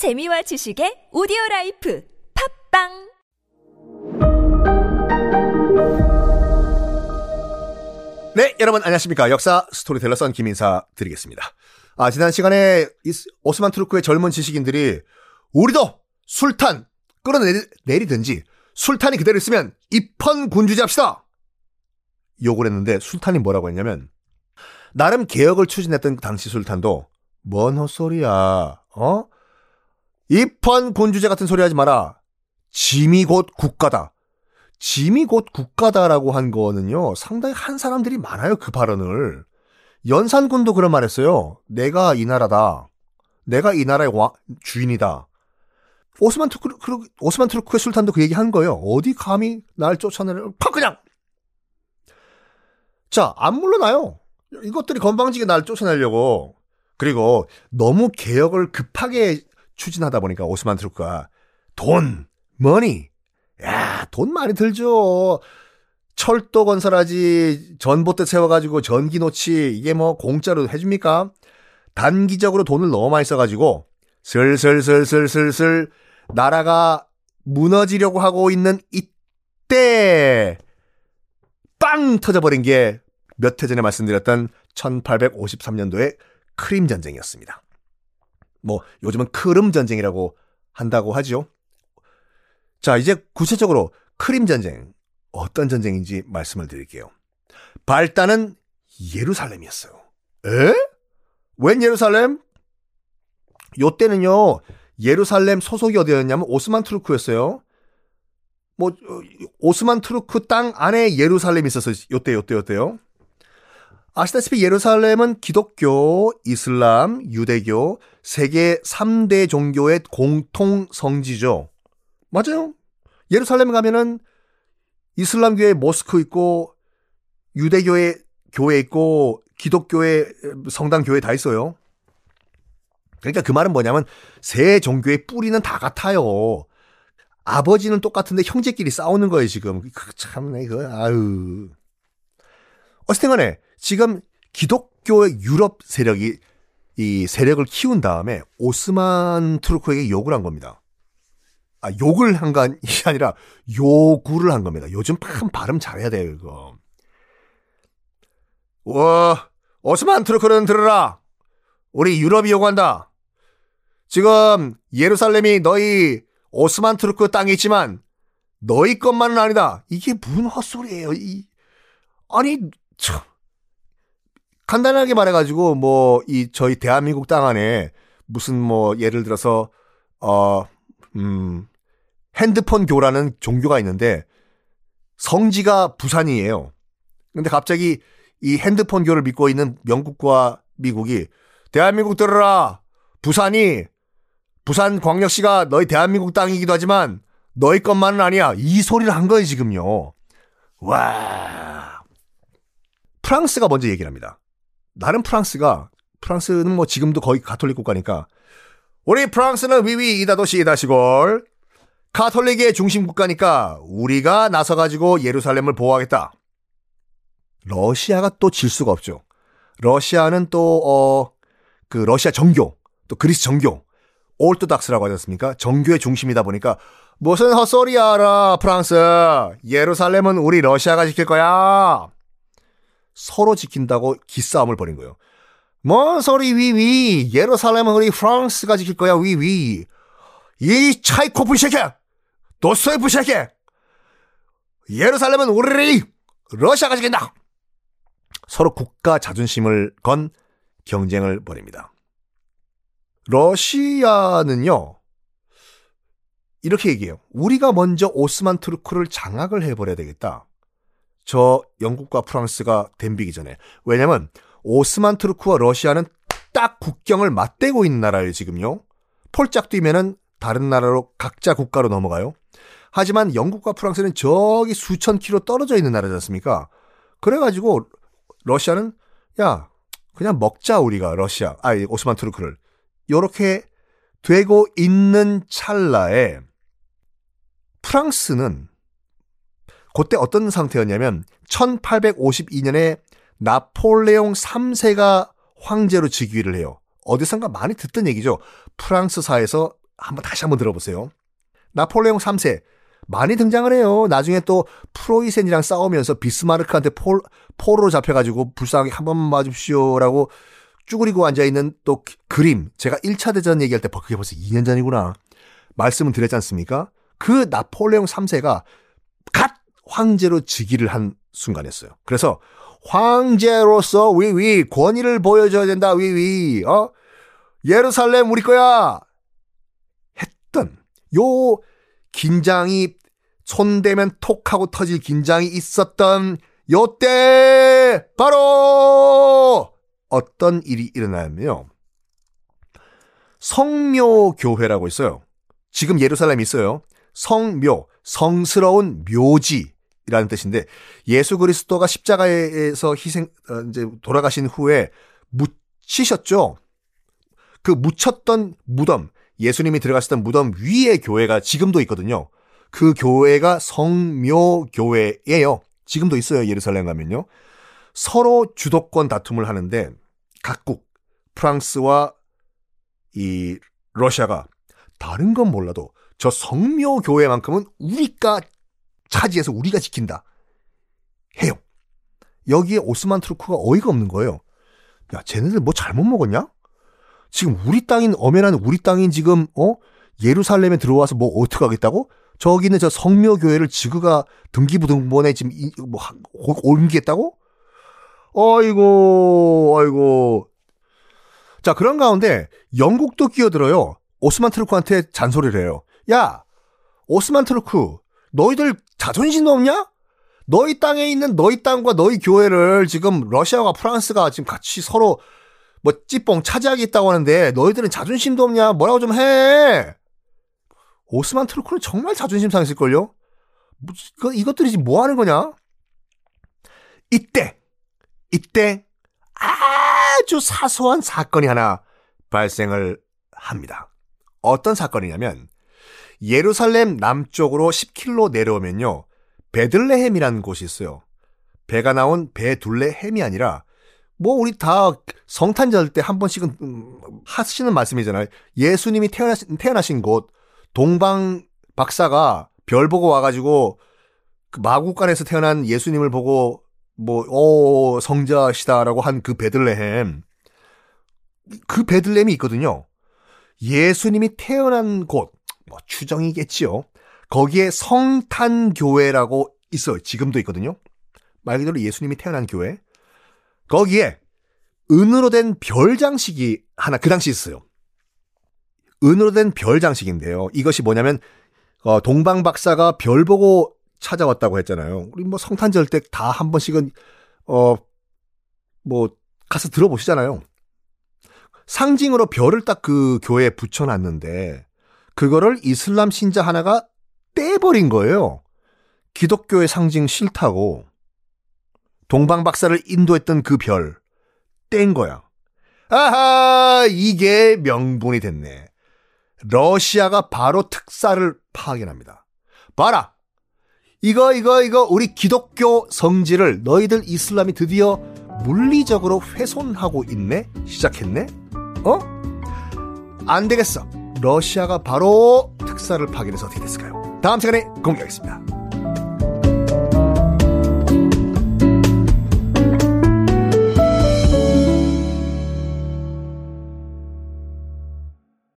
재미와 지식의 오디오 life 팟빵 네, 여러분 안녕하십니까. 역사 스토리텔러 선 김인사 드리겠습니다. 아, 지난 시간에 이 오스만 투르크의 젊은 지식인들이 우리도 술탄 끌어내리든지 술탄이 그대로 있으면 입헌 군주제 합시다. 요구를 했는데 술탄이 뭐라고 했냐면 나름 개혁을 추진했던 당시 술탄도 뭔 헛소리야. 어? 입헌 군주제 같은 소리 하지 마라. 짐이 곧 국가다. 짐이 곧 국가다라고 한 거는요, 상당히 한 사람들이 많아요, 그 발언을. 연산군도 그런 말 했어요. 내가 이 나라다. 내가 이 나라의 와, 주인이다. 오스만 투르크, 오스만 투르크의 술탄도 그 얘기 한 거예요. 어디 감히 날 쫓아내려, 팍 그냥! 자, 안 물러나요. 이것들이 건방지게 날 쫓아내려고. 그리고 너무 개혁을 급하게 추진하다 보니까 오스만 투르크가 돈, 머니, 야, 돈 많이 들죠. 철도 건설하지, 전봇대 세워가지고 전기 놓치, 이게 뭐 공짜로 해줍니까? 단기적으로 돈을 너무 많이 써가지고, 슬슬슬슬슬슬, 나라가 무너지려고 하고 있는 이때, 빵! 터져버린 게 몇 해 전에 말씀드렸던 1853년도의 크림 전쟁이었습니다. 뭐, 요즘은 크름 전쟁이라고 한다고 하죠. 자, 이제 구체적으로 크림 전쟁 어떤 전쟁인지 말씀을 드릴게요. 발단은 예루살렘이었어요. 에? 웬 예루살렘? 요 때는요. 예루살렘 소속이 어디였냐면 오스만 투르크였어요. 뭐 오스만 투르크 땅 안에 예루살렘이 있었어요. 요때 요때 요때요. 아시다시피 예루살렘은 기독교, 이슬람, 유대교 세계 3대 종교의 공통 성지죠. 맞아요. 예루살렘 가면은 이슬람교회 모스크 있고 유대교회 교회 있고 기독교회 성당 교회 다 있어요. 그러니까 그 말은 뭐냐면 세 종교의 뿌리는 다 같아요. 아버지는 똑같은데 형제끼리 싸우는 거예요, 지금. 그 참네, 그 아유. 어쨌든 간에 지금 기독교의 유럽 세력이 이 세력을 키운 다음에 오스만 투르크에게 욕을 한 겁니다. 아, 욕을 한 게 아니라 요구를 한 겁니다. 요즘 참 발음 잘해야 돼요, 이거. 와, 오스만 투르크는 들으라. 우리 유럽이 요구한다. 지금 예루살렘이 너희 오스만 투르크 땅에 있지만 너희 것만은 아니다. 이게 무슨 헛소리예요. 이 아니 참 간단하게 말해가지고 뭐 이 저희 대한민국 땅 안에 무슨 뭐 예를 들어서 어 음 핸드폰 교라는 종교가 있는데 성지가 부산이에요. 근데 갑자기 이 핸드폰 교를 믿고 있는 영국과 미국이 대한민국 들어라. 부산이 부산 광역시가 너희 대한민국 땅이기도 하지만 너희 것만은 아니야. 이 소리를 한 거예요, 지금요. 와. 프랑스가 먼저 얘기를 합니다. 나는 프랑스가 프랑스는 뭐 지금도 거의 가톨릭 국가니까 우리 프랑스는 위위 이다 도시 이다 시골 카톨릭의 중심 국가니까 우리가 나서 가지고 예루살렘을 보호하겠다. 러시아가 또 질 수가 없죠. 러시아는 또, 어, 그 러시아 정교, 또 그리스 정교, 올토닥스라고 하지 않습니까? 정교의 중심이다 보니까 무슨 헛소리야 라, 프랑스. 예루살렘은 우리 러시아가 지킬 거야. 서로 지킨다고 기싸움을 벌인 거예요. 뭔 소리 위위. 예루살렘은 우리 프랑스가 지킬 거야, 위위. 이 차이코프 쉐케! 도스토예프 쉐케! 예루살렘은 우리 러시아가 지킨다! 서로 국가 자존심을 건 경쟁을 벌입니다. 러시아는요, 이렇게 얘기해요. 우리가 먼저 오스만 투르크를 장악을 해버려야 되겠다. 저 영국과 프랑스가 댐비기 전에. 왜냐면 오스만 투르크와 러시아는 딱 국경을 맞대고 있는 나라예요, 지금요. 폴짝 뛰면은 다른 나라로 각자 국가로 넘어가요. 하지만 영국과 프랑스는 저기 수천 킬로 떨어져 있는 나라지 않습니까? 그래가지고 러시아는 야 그냥 먹자 우리가 러시아 아 오스만 투르크를 요렇게 되고 있는 찰나에 프랑스는 그때 어떤 상태였냐면 1852년에 나폴레옹 3세가 황제로 즉위를 해요. 어디선가 많이 듣던 얘기죠. 프랑스사에서 한번 다시 한번 들어보세요. 나폴레옹 3세 많이 등장을 해요. 나중에 또 프로이센이랑 싸우면서 비스마르크한테 폴, 포로로 잡혀가지고 불쌍하게 한 번만 봐줍시오라고 쭈그리고 앉아있는 또 그림. 제가 1차 대전 얘기할 때 그게 벌써 2년 전이구나. 말씀을 드렸지 않습니까? 그 나폴레옹 3세가 갓 황제로 즉위를 한 순간이었어요. 그래서 황제로서 위위 권위를 보여줘야 된다 위위 어 예루살렘 우리 거야 했던 요 긴장이 손대면 톡하고 터질 긴장이 있었던 요때 바로 어떤 일이 일어나면요. 성묘 교회라고 있어요. 지금 예루살렘에 있어요. 성묘, 성스러운 묘지 라는 뜻인데 예수 그리스도가 십자가에서 희생 어, 이제 돌아가신 후에 묻히셨죠. 그 묻혔던 무덤, 예수님이 들어가셨던 무덤 위에 교회가 지금도 있거든요. 그 교회가 성묘교회예요. 지금도 있어요. 예루살렘 가면요. 서로 주도권 다툼을 하는데 각국 프랑스와 이 러시아가 다른 건 몰라도 저 성묘교회만큼은 우리가 차지해서 우리가 지킨다. 해요. 여기에 오스만 트루크가 어이가 없는 거예요. 야, 쟤네들 뭐 잘못 먹었냐? 지금 우리 땅인 엄연한 우리 땅인 지금 어 예루살렘에 들어와서 뭐 어떻게 하겠다고? 저기 있는 저 성묘 교회를 지그가 등기부등본에 지금 이, 뭐 옮기겠다고? 어이고, 어이고. 자, 그런 가운데 영국도 끼어들어요. 오스만 트루크한테 잔소리를 해요. 야, 오스만 트루크, 너희들 자존심도 없냐? 너희 땅에 있는 너희 땅과 너희 교회를 지금 러시아와 프랑스가 지금 같이 서로 뭐 찌뽕 차지하겠다고 하는데 너희들은 자존심도 없냐? 뭐라고 좀 해. 오스만 트루크는 정말 자존심 상했을걸요? 뭐, 이것들이 지금 뭐 하는 거냐? 이때, 이때 아주 사소한 사건이 하나 발생을 합니다. 어떤 사건이냐면 예루살렘 남쪽으로 10km 내려오면요. 베들레헴이라는 곳이 있어요. 배가 나온 베둘레헴이 아니라 뭐 우리 다 성탄절 때 한 번씩은 음, 하시는 말씀이잖아요. 예수님이 태어나신, 태어나신 곳 동방 박사가 별 보고 와가지고 그 마국간에서 태어난 예수님을 보고 뭐, 오, 성자시다라고 한 그 베들레헴. 그 베들레헴이 있거든요. 예수님이 태어난 곳, 뭐, 추정이겠지요. 거기에 성탄교회라고 있어요. 지금도 있거든요. 말 그대로 예수님이 태어난 교회. 거기에 은으로 된 별 장식이 하나 그 당시 있어요. 은으로 된 별 장식인데요. 이것이 뭐냐면 어, 동방 박사가 별 보고 찾아왔다고 했잖아요. 우리 뭐 성탄절 때 다 한 번씩은 어 뭐 가서 들어보시잖아요. 상징으로 별을 딱 그 교회에 붙여놨는데 그거를 이슬람 신자 하나가 떼버린 거예요. 기독교의 상징 싫다고 동방 박사를 인도했던 그 별 뗀 거야. 아하 이게 명분이 됐네. 러시아가 바로 특사를 파견합니다. 봐라 이거 이거 이거 우리 기독교 성지를 너희들 이슬람이 드디어 물리적으로 훼손하고 있네? 시작했네? 어? 안 되겠어. 러시아가 바로 특사를 파견해서 어떻게 됐을까요? 다음 시간에 공개하겠습니다.